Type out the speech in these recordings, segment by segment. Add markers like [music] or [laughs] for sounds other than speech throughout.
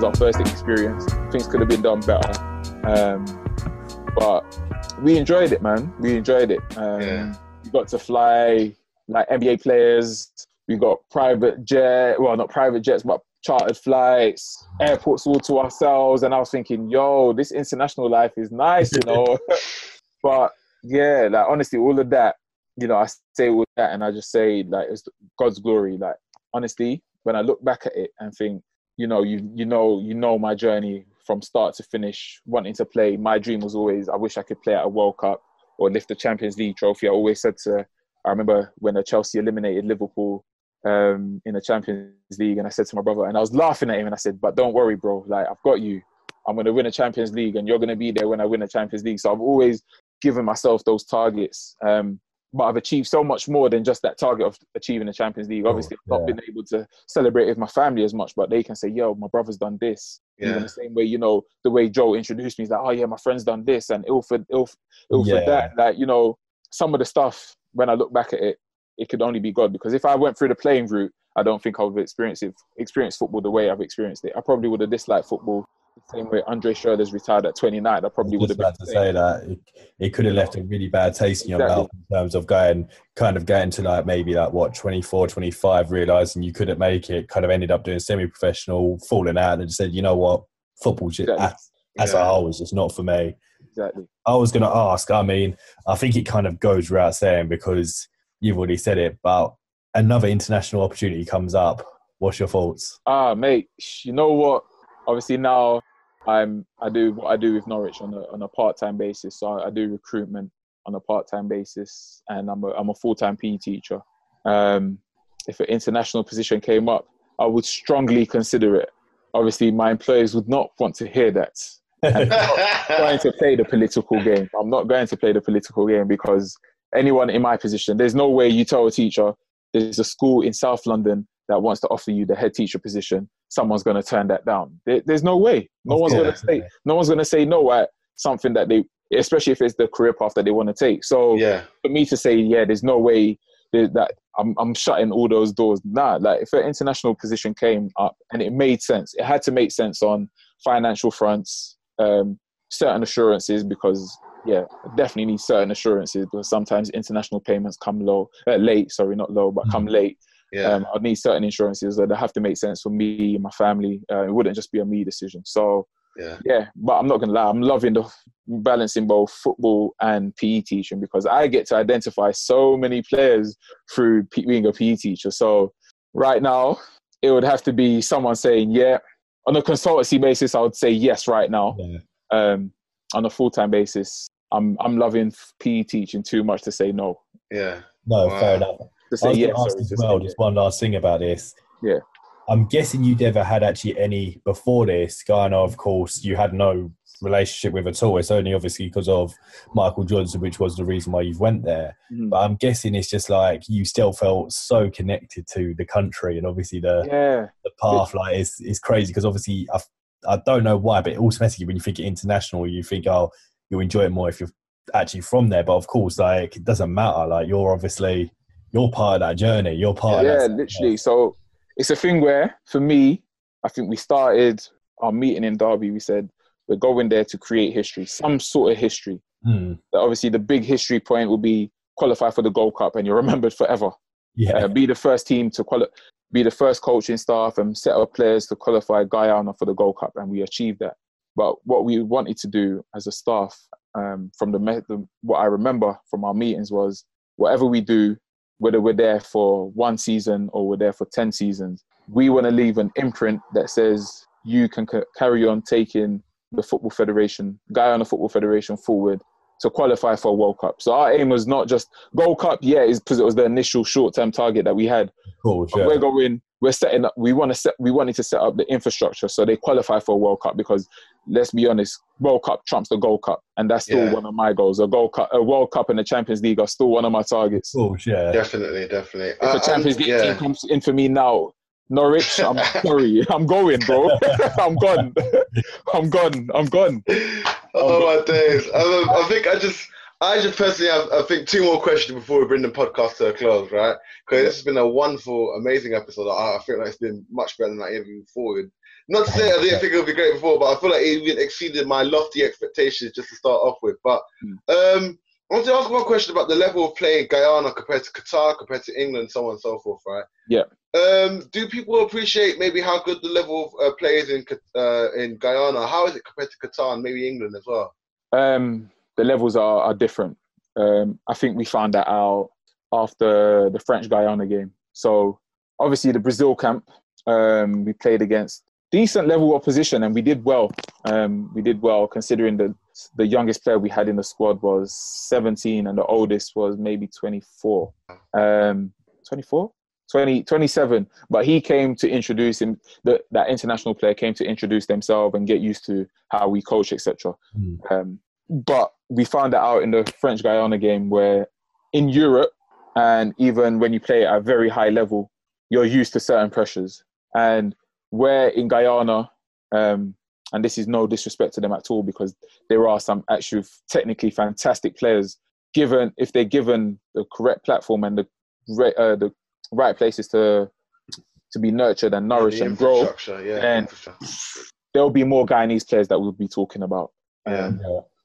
Cup, the Gold Cup is our first experience. Things could have been done better, um, but we enjoyed it, man. We enjoyed it. Um, Yeah. We got to fly like NBA players. We got private jet, well, not private jets, but chartered flights, airports all to ourselves. And I was thinking, yo, this international life is nice, you know. [laughs] [laughs] but yeah, like honestly, all of that, you know, I say all that, and I just say like it's God's glory. Like honestly, when I look back at it and think, you know, you you know, you know my journey from start to finish, wanting to play. My dream was always, I wish I could play at a World Cup or lift the Champions League trophy. I always said to, I remember when Chelsea eliminated Liverpool um, in the Champions League, and I said to my brother, and I was laughing at him, and I said, "But don't worry, bro. Like I've got you. I'm to win a Champions League, and you're to be there when I win a Champions League." So I've always given myself those targets. Um, but I've achieved so much more than just that target of achieving the Champions League. Obviously, I've not yeah. been able to celebrate with my family as much, but they can say, "Yo, my brother's done this." Even Yeah. the same way, you know, the way Joe introduced me, he's like, "Oh yeah, my friend's done this," and Ilford, Ilf, Ilford Yeah. that. Like you know, some of the stuff when I look back at it, it could only be God. Because if I went through the playing route, I don't think I would have experienced it, experienced football the way I've experienced it. I probably would have disliked football same way Andre Schurrle's retired at 29. I probably would have been. about to same. say that it, it could have left a really bad taste in your Exactly. mouth in terms of going kind of getting to like maybe like what 24 25 realizing you couldn't make it kind of ended up doing semi-professional falling out and just said you know what football just, Exactly. as, as Yeah. a whole is just not for me Exactly. i was going to ask i mean i think it kind of goes without saying because you've already said it but another international opportunity comes up what's your thoughts Ah, mate, you know what? Obviously now I'm I do what I do with Norwich on a on a part time basis. So I, I do recruitment on a part time basis, and I'm a I'm a full time PE teacher. Um, if an international position came up, I would strongly consider it. Obviously, my employers would not want to hear that. I'm not [laughs] going to play the political game. I'm not going to play the political game because anyone in my position, there's no way you tell a teacher there's a school in South London that wants to offer you the head teacher position. Someone's going to turn that down. There, there's no way. No one's going to say. No one's going to say no at something that they, especially if it's the career path that they want to take. So yeah. for me to say, yeah, there's no way that I'm, I'm shutting all those doors. Nah, like if an international position came up and it made sense, it had to make sense on financial fronts, um, certain assurances because yeah, definitely need certain assurances because sometimes international payments come low, uh, late. Sorry, not low, but come late. Yeah. Um, I'd need certain insurances that have to make sense for me and my family. Uh, it wouldn't just be a me decision. So yeah. yeah, but I'm not gonna lie, I'm loving the balancing both football and PE teaching because I get to identify so many players through P- being a PE teacher. So right now, it would have to be someone saying yeah. On a consultancy basis, I would say yes right now. yeah. Um, on a full time basis, I'm I'm loving PE teaching too much to say no. no Yeah. Wow. fair enough To say yes, ask sorry, as well, just one last thing about this. Yeah. I'm guessing you'd never had actually any before this. Kind of, of course, you had no relationship with at all. It's only obviously because of Michael Johnson, which was the reason why you went there. Mhm. But I'm guessing it's just like you still felt so connected to the country and obviously the, Yeah, the path. Like it's it's crazy because obviously I I don't know why, but automatically when you think international, you think oh you'll enjoy it more if you're actually from there. But of course, like it doesn't matter. Like you're obviously you're part of that journey. You're part yeah, of that. literally. So it's a thing where, for me, I think we started our meeting in Derby. We said we're going there to create history, some sort of history. That obviously, the big history point will be qualify for the Gold Cup, and you're [laughs] remembered forever. Yeah. Uh, be the first team to qualify, be the first coaching staff, and set up players to qualify Guyana for the Gold Cup, and we achieved that. But what we wanted to do as a staff, um, from the, the what I remember from our meetings was whatever we do, whether we're there for one season or we're there for ten seasons, we want to leave an imprint that says you can c- carry on taking the Football Federation, Guyana Football Federation forward to qualify for a World Cup. So our aim was not just Gold Cup, yeah, is because it was the initial short-term target that we had. Cool. Sure. we're going, we're setting up. We want to set. We wanted to set up the infrastructure so they qualify for a World Cup because let's be honest, World Cup trumps the Gold Cup, and that's still Yeah. one of my goals. A Gold Cup, a World Cup, and the Champions League are still one of my targets. Oh Yeah. Definitely, definitely. If Uh, a Champions League yeah. team comes in for me now, Norwich, I'm [laughs] sorry, I'm going, bro. [laughs] I'm gone. [laughs] I'm gone. I'm gone. oh my days! I, I think I just, I, just personally have, I think, two more questions before we bring the podcast to a close, right? Because this has been a wonderful, amazing episode. I, I feel like it's been much better than I even thought. Not to say I didn't think it would be great before, but I feel like it even exceeded my lofty expectations just to start off with. But um, I want to ask one question about the level of play in Guyana compared to Qatar, compared to England, so on and so forth, right? Yeah. Um, do people appreciate maybe how good the level of uh, players in uh, in Guyana? How is it compared to Qatar and maybe England as well? Um, the levels are, are different. Um, I think we found that out after the French Guiana game. So obviously the Brazil camp, um, we played against decent level opposition and we did well. Um, we did well considering the the youngest player we had in the squad was 17 and the oldest was maybe 24. Um, 24? 20, 27. But he came to introduce him. The, that international player came to introduce themselves and get used to how we coach, etc. Mm. Um, but we found that out in the French Guiana game where in Europe and even when you play at a very high level, you're used to certain pressures. And where in Guyana, um, and this is no disrespect to them at all because there are some actually technically fantastic players given if they're given the correct platform and the uh, the right places to to be nurtured and nourished and grow yeah, and there'll be more Guyanese players that we'll be talking about yeah. and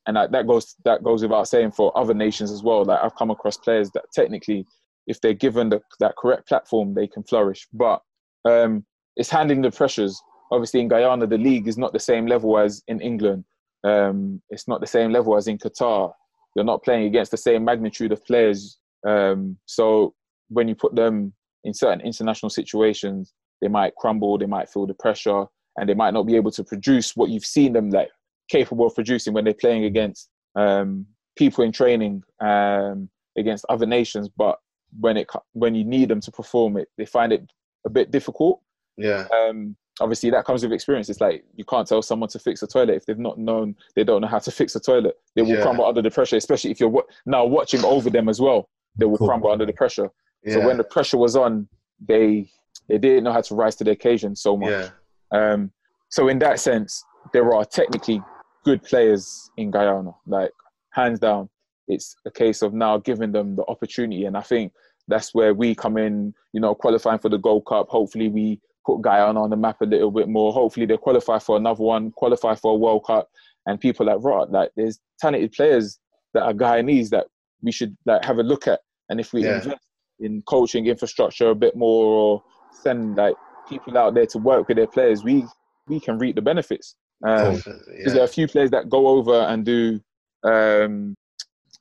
that, that goes that goes without saying for other nations as well like I've come across players that technically if they're given the, that correct platform they can flourish but um, it's handling the pressures. Obviously, in Guyana, the league is not the same level as in England. Um, it's not the same level as in Qatar. You're not playing against the same magnitude of players. Um, so when you put them in certain international situations, they might crumble, they might feel the pressure, and they might not be able to produce what you've seen them like capable of producing when they're playing against um, people in training, um, against other nations. But when it when you need them to perform it, they find it a bit difficult. Yeah. Um, obviously, that comes with experience. It's like you can't tell someone to fix a toilet if they've not known they don't know how to fix a toilet. They will yeah. crumble under the pressure, especially if you're w- now watching over them as well. They will cool. crumble under the pressure. Yeah. So when the pressure was on, they they didn't know how to rise to the occasion so much. Yeah. Um, so in that sense, there are technically good players in Guyana, like hands down. It's a case of now giving them the opportunity, and I think that's where we come in. You know, qualifying for the Gold Cup. Hopefully, we put Guyana on the map a little bit more. Hopefully, they qualify for another one, qualify for a World Cup, and people like Rot, like there's talented players that are Guyanese that we should like have a look at. And if we yeah. invest in coaching infrastructure a bit more, or send like people out there to work with their players, we we can reap the benefits. Um, yeah. there are a few players that go over and do um,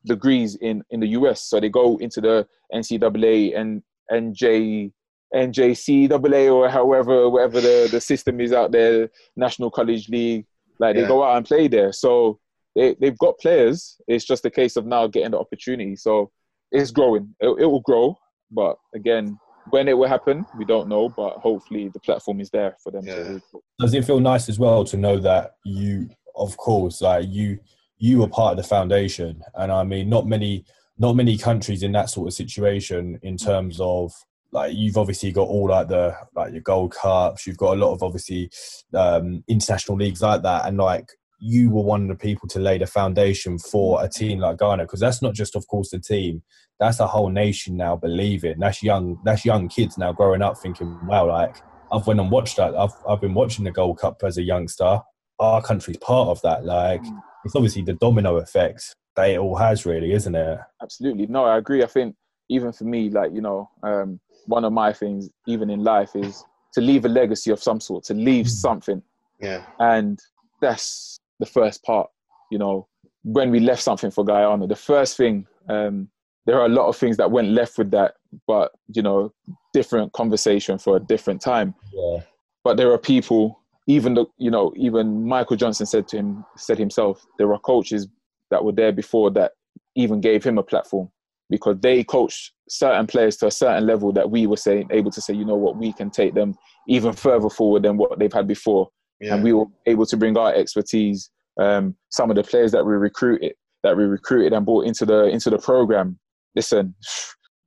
degrees in in the US, so they go into the NCAA and NJ NJCAA or however whatever the, the system is out there, National College League. Like they yeah. go out and play there. So they, they've got players. It's just a case of now getting the opportunity. So it's growing. It, it will grow. But again, when it will happen, we don't know. But hopefully the platform is there for them yeah. to. Does it feel nice as well to know that you, of course, like you, you were part of the foundation, and I mean, not many, not many countries in that sort of situation in terms of like you've obviously got all like the like your gold cups you've got a lot of obviously um, international leagues like that and like you were one of the people to lay the foundation for a team like Ghana because that's not just of course the team that's a whole nation now believing that's young that's young kids now growing up thinking wow like I've went and watched that I've, I've been watching the Gold Cup as a youngster our country's part of that like it's obviously the domino effect that it all has really isn't it absolutely no I agree I think even for me like you know um, one of my things, even in life, is to leave a legacy of some sort, to leave mm. something. Yeah. And that's the first part. You know, when we left something for Guyana, the first thing, um, there are a lot of things that went left with that, but you know, different conversation for a different time. Yeah. But there are people, even the, you know, even Michael Johnson said to him, said himself, there are coaches that were there before that even gave him a platform because they coached certain players to a certain level that we were saying able to say, you know what, we can take them even further forward than what they've had before, yeah. and we were able to bring our expertise. Um, some of the players that we recruited, that we recruited and brought into the into the program. Listen,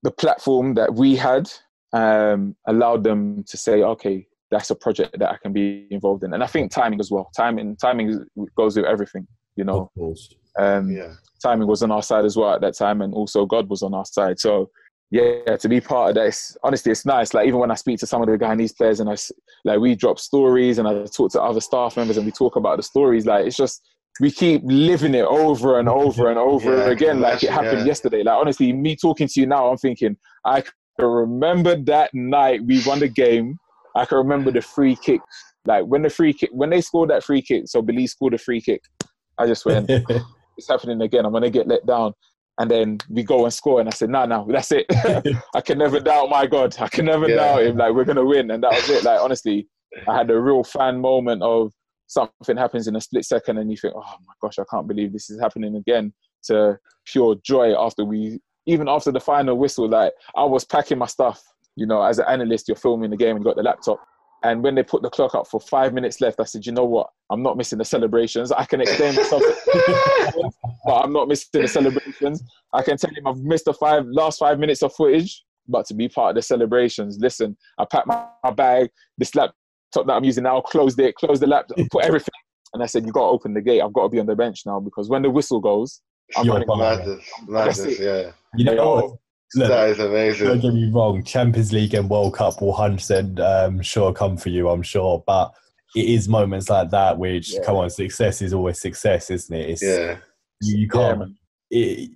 the platform that we had um, allowed them to say, okay, that's a project that I can be involved in. And I think timing as well. Timing, timing goes with everything. You know, of course. Um, Yeah. timing was on our side as well at that time, and also God was on our side. So yeah, to be part of that, it's, honestly, it's nice. Like even when I speak to some of the Guyanese players, and I like we drop stories, and I talk to other staff members, and we talk about the stories. Like it's just we keep living it over and over and over Yeah, again, like it happened yeah. yesterday. Like honestly, me talking to you now, I'm thinking I can remember that night we won the game. I can remember the free kick. Like when the free kick, when they scored that free kick, so Belize scored a free kick. I just went, [laughs] it's happening again. I'm gonna get let down. And then we go and score, and I said, "No, no, that's it. [laughs] I can never doubt my God. I can never Yeah. doubt him. Like we're gonna win." And that was it. Like honestly, I had a real fan moment of something happens in a split second, and you think, "Oh my gosh, I can't believe this is happening again." To pure joy after we, even after the final whistle, like I was packing my stuff. You know, as an analyst, you're filming the game and got the laptop. And when they put the clock up for five minutes left, I said, you know what? I'm not missing the celebrations. I can explain myself, but I'm not missing the celebrations. I can tell him I've missed the five last five minutes of footage, but to be part of the celebrations, listen, I packed my, my bag, this laptop that I'm using now, closed it, closed the laptop, [laughs] put everything. And I said, you got to open the gate. I've got to be on the bench now because when the whistle goes, I'm You're running. fine. Madness, madness, That's yeah. You know what? Yo, Look, that is amazing. Don't get me wrong, Champions League and World Cup will 100% um, sure come for you, I'm sure. But it is moments like that which, Yeah. come on, success is always success, isn't it? It's, Yeah, You, you can't. man. it,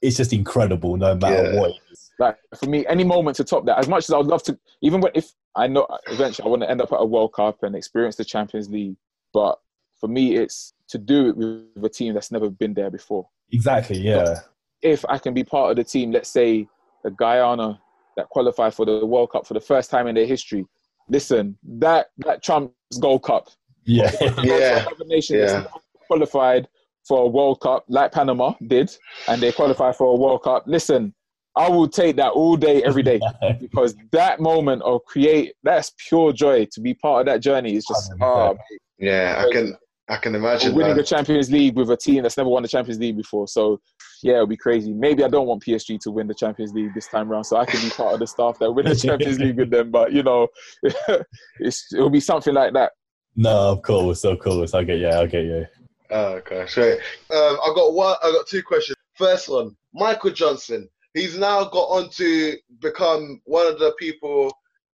it's just incredible no matter Yeah. what. it is. like for me, any moment to top that. As much as I would love to, even when if I know eventually I want to end up at a World Cup and experience the Champions League, but for me, it's to do it with a team that's never been there before. Exactly, yeah. If I can be part of the team, let's say the Guyana that qualify for the World Cup for the first time in their history, listen, that that trumps Gold Cup. Yeah. Yeah. Another nation Yeah. that's qualified for a World Cup, like Panama did, and they qualified for a World Cup. Listen, I will take that all day, every day, [laughs] because that moment of create that's pure joy to be part of that journey. Is just oh, yeah. I can, I can imagine. winning Man. the Champions League with a team that's never won the Champions League before. So yeah, it'll be crazy. Maybe I don't want PSG to win the Champions League this time around, so I can be part of the staff that win the [laughs] Champions League with them. But you know, [laughs] it's, it'll be something like that. no, of course, of course. I get you, I get you. Oh, gosh, great. Um, I got one. I got two questions. First one, Michael Johnson. He's now got on to become one of the people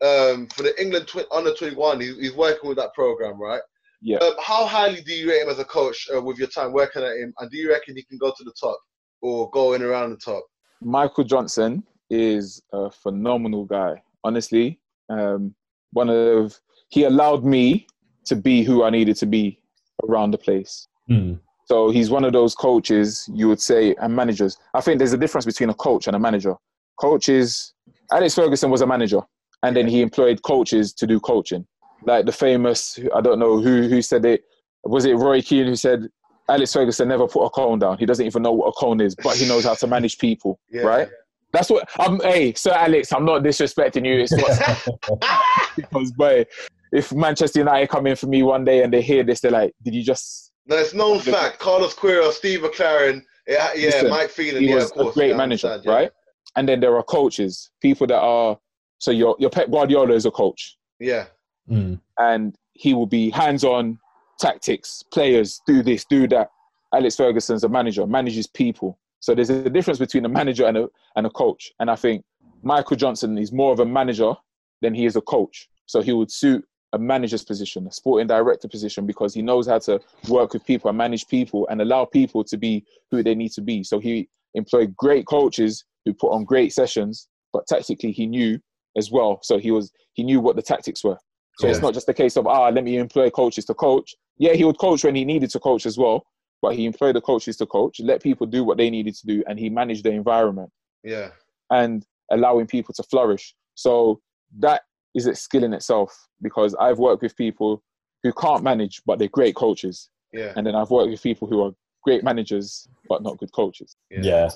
um, for the England tw- under 21. He's, he's working with that program, right? Yeah. Um, how highly do you rate him as a coach uh, with your time working at him? And do you reckon he can go to the top or go in around the top? Michael Johnson is a phenomenal guy. Honestly, um, one of he allowed me to be who I needed to be around the place. Hmm. So he's one of those coaches you would say and managers. I think there's a difference between a coach and a manager. Coaches, Alex Ferguson was a manager, and then he employed coaches to do coaching. Like the famous, I don't know who who said it. Was it Roy Keane who said Alex Ferguson never put a cone down? He doesn't even know what a cone is, but he knows how to manage people. [laughs] Yeah. Right? That's what I'm. Hey, Sir Alex, I'm not disrespecting you. It's what [laughs] [laughs] because, boy, if Manchester United come in for me one day and they hear this, they're like, "Did you just?" No, it's known fact. Carlos Queiroz, Steve McClaren, yeah, yeah Listen, Mike Phelan, He yeah, was of course. a great yeah, manager, yeah. right? And then there are coaches, people that are. So your your Pep Guardiola is a coach, Yeah, Hmm. and he will be hands-on, tactics, players, do this, do that. Alex Ferguson's a manager, manages people. So there's a difference between a manager and a and a coach. And I think Michael Johnson is more of a manager than he is a coach. So he would suit a manager's position, a sporting director position, because he knows how to work with people and manage people and allow people to be who they need to be. So he employed great coaches who put on great sessions, but tactically he knew as well. So he was he knew what the tactics were. So it's not just a case of ah, let me employ coaches to coach. Yeah, he would coach when he needed to coach as well, but he employed the coaches to coach, let people do what they needed to do, and he managed the environment yeah, and allowing people to flourish. So that is a skill in itself because I've worked with people who can't manage, but they're great coaches, yeah, and then I've worked with people who are great managers but not good coaches. Yeah.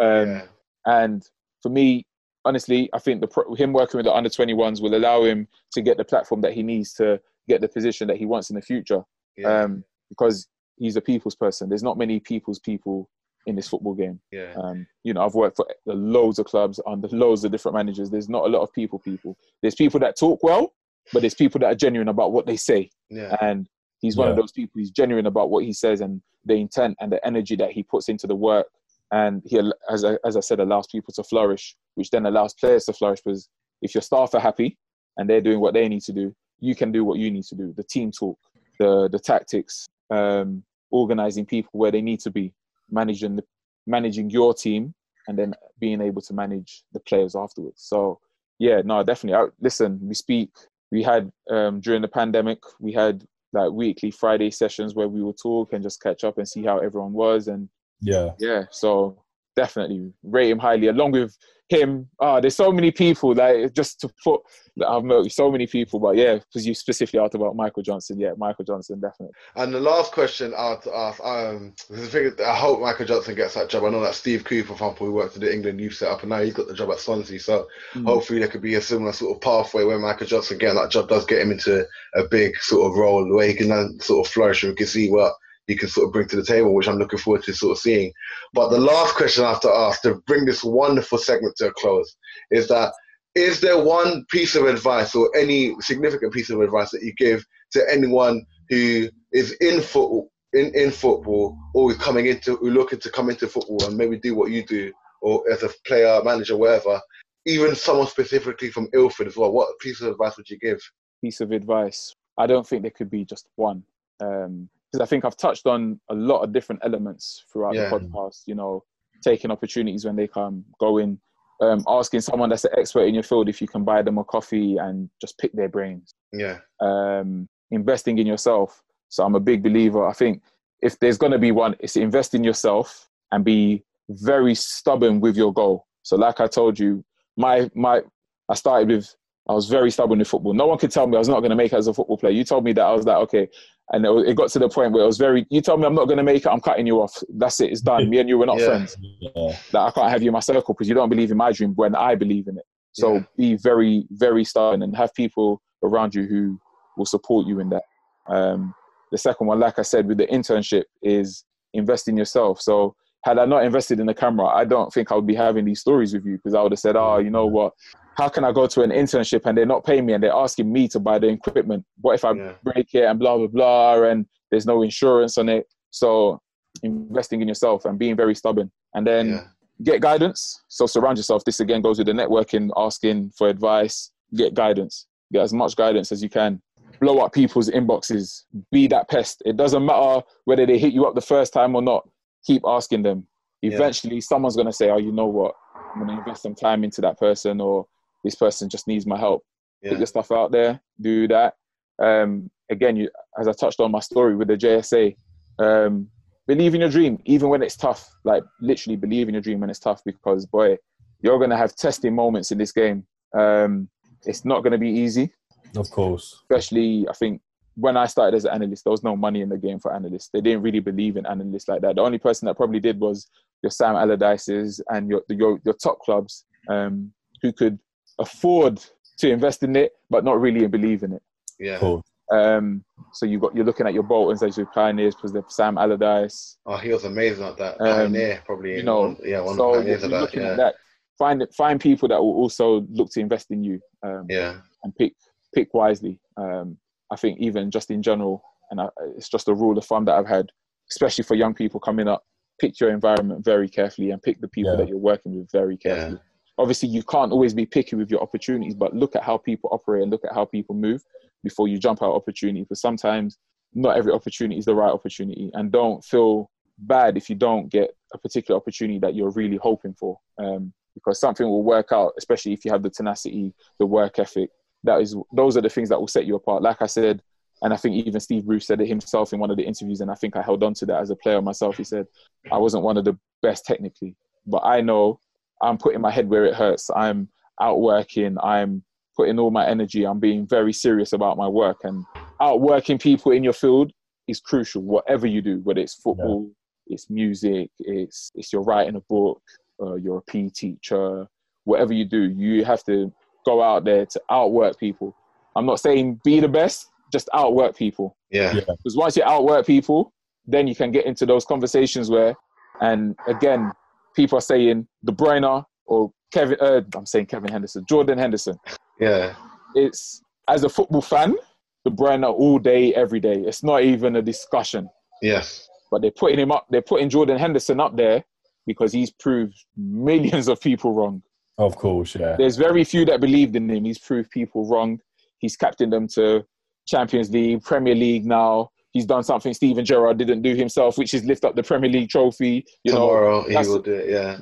Um, yeah. And for me, honestly, I think the pro- him working with the under 21s will allow him to get the platform that he needs to get the position that he wants in the future. yeah, Um, because he's a people's person. There's not many people's people in this football game. yeah, Um, you know, I've worked for loads of clubs under loads of different managers. There's not a lot of people. People. There's people that talk well, but there's people that are genuine about what they say. yeah, And He's one of those people. He's genuine about what he says and the intent and the energy that he puts into the work. And he, as I, as I said, allows people to flourish, which then allows players to flourish. Because if your staff are happy and they're doing what they need to do, you can do what you need to do. The team talk, the the tactics, um, organizing people where they need to be, managing the, managing your team, and then being able to manage the players afterwards. So yeah, no, definitely. I, listen, we speak. We had um, during the pandemic, we had like weekly Friday sessions where we would talk and just catch up and see how everyone was. And Yeah. yeah, so definitely rate him highly. Along with him, ah, there's so many people like just to put. I've met so many people, but yeah, because you specifically asked about Michael Johnson. Yeah, Michael Johnson definitely. And the last question I have to ask, um, the thing I hope Michael Johnson gets that job. I know that Steve Cooper, for example, who worked at the England youth setup, and now he's got the job at Swansea. So Mm. hopefully there could be a similar sort of pathway where Michael Johnson getting that job does get him into a big sort of role where he can then sort of flourish and we can see what he can sort of bring to the table, which I'm looking forward to sort of seeing. But the last question I have to ask to bring this wonderful segment to a close is that is there one piece of advice or any significant piece of advice that you give to anyone who is in football in, in football or is coming into who looking to come into football and maybe do what you do or as a player, manager, wherever, even someone specifically from Ilford as well, what piece of advice would you give? piece of advice. I don't think there could be just one. Um, Because I think I've touched on a lot of different elements throughout Yeah. the podcast. You know, taking opportunities when they come, going, um, asking someone that's an expert in your field if you can buy them a coffee and just pick their brains. Yeah, Um, investing in yourself. So I'm a big believer. I think if there's going to be one, it's invest in yourself and be very stubborn with your goal. So like I told you, my my I started with I was very stubborn with football. No one could tell me I was not going to make it as a football player. You told me that I was like okay, and it, it got to the point where it was very. You told me I'm not going to make it. I'm cutting you off. That's it. It's done. Me and you were not [laughs] Yeah. friends. Yeah. That I can't have you in my circle because you don't believe in my dream when I believe in it. So Yeah. be very very stubborn and have people around you who will support you in that. Um, the second one, like I said, with the internship, is invest in yourself. So had I not invested in the camera, I don't think I would be having these stories with you because I would have said, "Oh, you know what? How can I go to an internship and they're not paying me and they're asking me to buy the equipment? What if I Yeah. break it and blah blah blah and there's no insurance on it?" So investing in yourself and being very stubborn, and then yeah, get guidance. So surround yourself. This again goes with the networking, asking for advice. Get guidance. Get as much guidance as you can. Blow up people's inboxes. Be that pest. It doesn't matter whether they hit you up the first time or not. Keep asking them. Yeah. Eventually, someone's gonna say, "Oh, you know what? I'm gonna invest some time into that person, or this person just needs my help." Put your stuff out there. Do that. Um, again, you, as I touched on my story with the JSA, um, believe in your dream, even when it's tough. Like literally, believe in your dream when it's tough, because boy, you're gonna have testing moments in this game. Um, it's not gonna be easy, Of course. especially I think when I started as an analyst, there was no money in the game for analysts. They didn't really believe in analysts like that. The only person that probably did was your Sam Allardyces and your your, your top clubs um, who could afford to invest in it, but not really believe in it. yeah. Cool. Um, so you got you're looking at your Boltons as your pioneers because they're Sam Allardyce. Oh, he was amazing at that. Um, Pioneer, probably. you know, one, yeah, one so of the you're pioneers of that. looking Yeah, at that. Find find people that will also look to invest in you um, yeah, and pick pick wisely. Um, I think even just in general, and I, it's just a rule of thumb that I've had, especially for young people coming up. Pick your environment very carefully and pick the people Yeah. that you're working with very carefully. Obviously, you can't always be picky with your opportunities, but look at how people operate and look at how people move before you jump out opportunity. Because sometimes not every opportunity is the right opportunity, and don't feel bad if you don't get a particular opportunity that you're really hoping for. Um, because something will work out, especially if you have the tenacity, the work ethic. That is, those are the things that will set you apart. Like I said, and I think even Steve Bruce said it himself in one of the interviews, and I think I held on to that as a player myself. He said, I wasn't one of the best technically, but I know I'm putting my head where it hurts. I'm outworking, I'm putting all my energy, I'm being very serious about my work. And outworking people in your field is crucial, whatever you do, whether it's football, it's music, it's, it's you're writing a book, uh, you're a PE teacher, whatever you do, you have to go out there to outwork people. I'm not saying be the best, just outwork people. yeah, Yeah. Because once you outwork people, then you can get into those conversations where, and again, people are saying De Bruyne or Kevin. Uh, I'm saying Kevin Henderson, Jordan Henderson. yeah, It's as a football fan, De Bruyne all day, every day. It's not even a discussion. Yes. But they're putting him up. They're putting Jordan Henderson up there because he's proved millions of people wrong. Of course, yeah. There's very few that believed in him. He's proved people wrong. He's captained them to Champions League, Premier League now. He's done something Steven Gerrard didn't do himself, which is lift up the Premier League trophy. You Tomorrow know, he will do it. Yeah.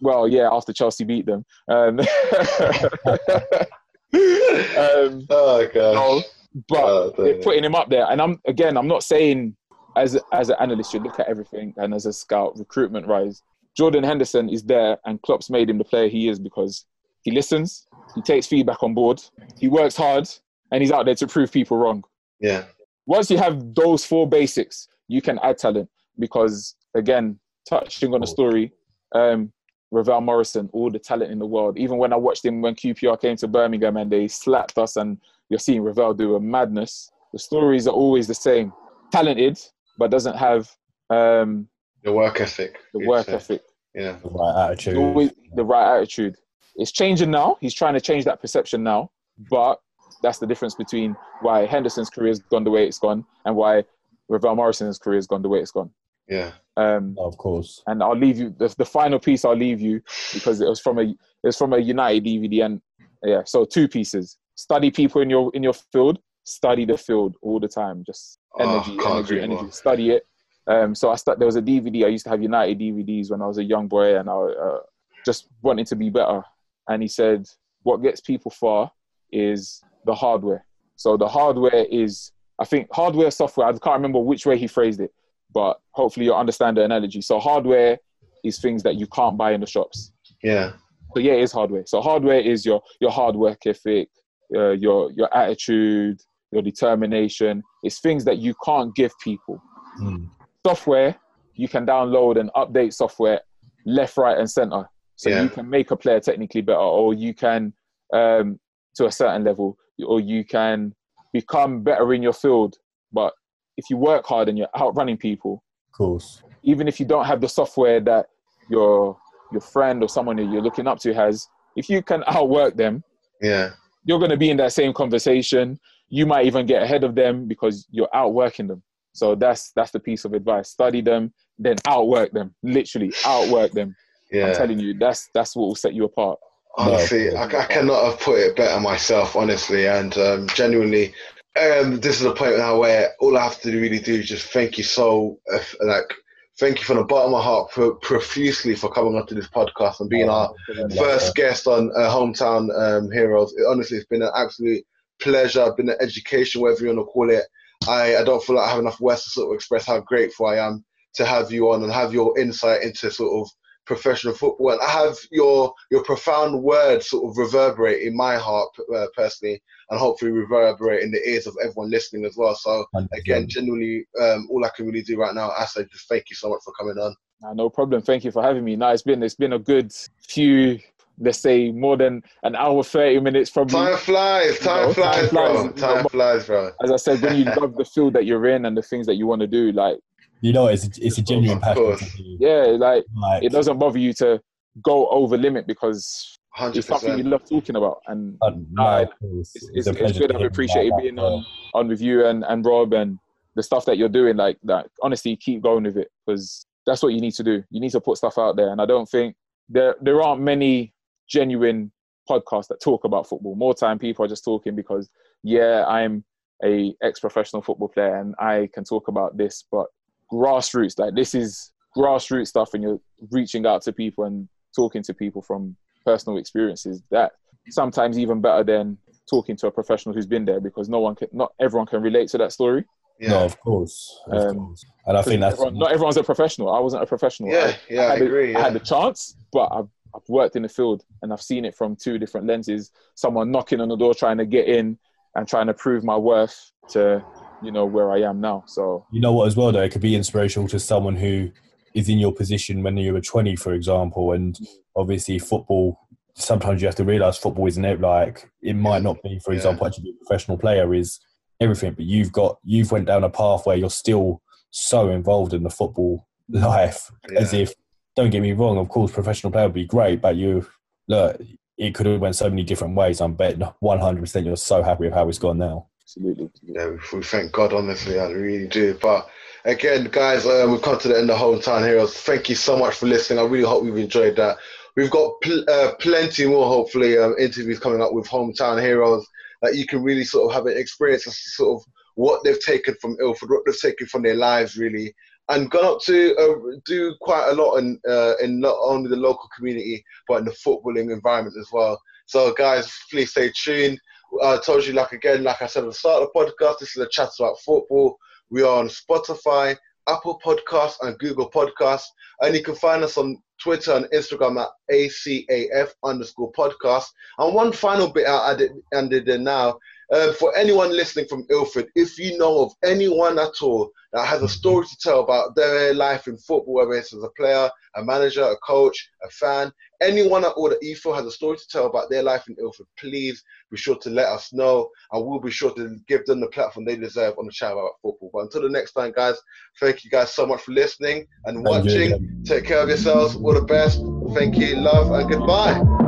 well, yeah, after Chelsea beat them. Um, [laughs] um, Oh gosh. but Oh, they're putting him up there. And I'm again, I'm not saying as as an analyst you look at everything and as a scout recruitment rise. Jordan Henderson is there, and Klopp's made him the player he is because he listens, he takes feedback on board, he works hard, and he's out there to prove people wrong. Yeah. Once you have those four basics, you can add talent because again, touching on the story, um, Ravel Morrison, all the talent in the world. Even when I watched him when QPR came to Birmingham and they slapped us, and you're seeing Ravel do a madness. The stories are always the same: talented, but doesn't have um, The work ethic. the work say. ethic, Yeah. The right attitude. always the right attitude. It's changing now. He's trying to change that perception now, but that's the difference between why Henderson's career has gone the way it's gone and why Ravel Morrison's career has gone the way it's gone. Yeah. Um, Of course. and I'll leave you the, the final piece. I'll leave you because it was from a it was from a United DVD, and yeah, so two pieces. Study people in your in your field. Study the field all the time. Just Oh, energy, can't energy, agree energy. more. Study it. Um, so I st- there was a DVD. I used to have United DVDs when I was a young boy, and I uh, just wanted to be better. And he said, "What gets people far is the hardware. So the hardware is, I think, hardware, software. I can't remember which way he phrased it, but hopefully you'll understand the analogy. So hardware is things that you can't buy in the shops. Yeah. So yeah, it is hardware. So hardware is your your hard work ethic, uh, your your attitude, your determination. It's things that you can't give people. Mm. Software you can download and update software left, right, and center. So Yeah. you can make a player technically better, or you can um, to a certain level, or you can become better in your field. But if you work hard and you're outrunning people, Of course. even if you don't have the software that your your friend or someone that you're looking up to has, if you can outwork them, Yeah. you're going to be in that same conversation. You might even get ahead of them because you're outworking them. So that's that's the piece of advice: study them, then outwork them. Literally outwork them. I'm telling you, that's that's what will set you apart. Honestly, No. I, I cannot have put it better myself, honestly, and um, genuinely, um, this is a point now where all I have to really do is just thank you so, uh, like, thank you from the bottom of my heart pro- profusely for coming onto this podcast and being our first guest on uh, Hometown um, Heroes. It, honestly, it's been an absolute pleasure, been an education, whatever you want to call it. I, I don't feel like I have enough words to sort of express how grateful I am to have you on and have your insight into sort of professional football and I have your your profound words sort of reverberate in my heart uh, personally and hopefully reverberate in the ears of everyone listening as well. So again, genuinely, um, all I can really do right now, I say just thank you so much for coming on. Nah, no problem. Thank you for having me. Now it's been it's been a good few, let's say, more than an hour, thirty minutes probably. Time flies, time No, flies, time bro. flies. Time flies, bro. As I said, when you love the field that you're in and the things that you want to do, like You know, it's a, it's a genuine passion. course. to do. yeah, like Like, it doesn't bother you to go over limit because Hundred it's something you love talking about. And uh, no, Nah, it's, It's it's, it's good. I've hear appreciated about being that, on on with you and and Rob and the stuff that you're doing. Like that, honestly, keep going with it because that's what you need to do. You need to put stuff out there, and I don't think there there aren't many genuine podcasts that talk about football. More time, people are just talking because yeah, I'm a ex-professional football player and I can talk about this, but grassroots, like this is grassroots stuff, and you're reaching out to people and talking to people from personal experiences. That sometimes even better than talking to a professional who's been there because no one can, not everyone can relate to that story. Yeah, No, of course. Of Um, course. And I think that's Everyone- not everyone's a professional. I wasn't a professional. yeah, yeah. I had the- agree. I Yeah. had the chance, but I've, I've worked in the field and I've seen it from two different lenses. Someone knocking on the door trying to get in and trying to prove my worth to, you know, where I am now. So you know what as well though it could be inspirational to someone who is in your position when you were 20 for example and obviously football sometimes you have to realize football isn't it like it might not be for Yeah. example actually being a professional player is everything but you've got you've went down a path where you're still so involved in the football life as if don't get me wrong of course professional player would be great but you look it could have went so many different ways i'm betting 100% you're so happy with how it's gone now Absolutely. Yeah, we thank God, honestly, I really do. But again, guys, um, we've come to the end of Hometown Heroes. Thank you so much for listening. I really hope you've enjoyed that. We've got pl- uh, plenty more, hopefully, um, interviews coming up with Hometown Heroes that you can really sort of have an experience of sort of what they've taken from Ilford, what they've taken from their lives, really, and gone up to uh, do quite a lot in, uh, in not only the local community, but in the footballing environment as well. So, guys, please stay tuned. I told you, like again, like I said at the start of the podcast, this is a chat about football. We are on Spotify, Apple Podcasts, and Google Podcasts. And you can find us on Twitter and Instagram at ACAF underscore podcast. And one final bit I added, added in now uh, for anyone listening from Ilford, if you know of anyone at all that has a story to tell about their life in football, whether it's as a player, a manager, a coach, a fan, anyone at all that you feel has a story to tell about their life in Ilford, please be sure to let us know and we'll be sure to give them the platform they deserve on the chat about football. But until the next time, guys, thank you guys so much for listening and watching. Take care of yourselves. All the best. Thank you, love, and goodbye.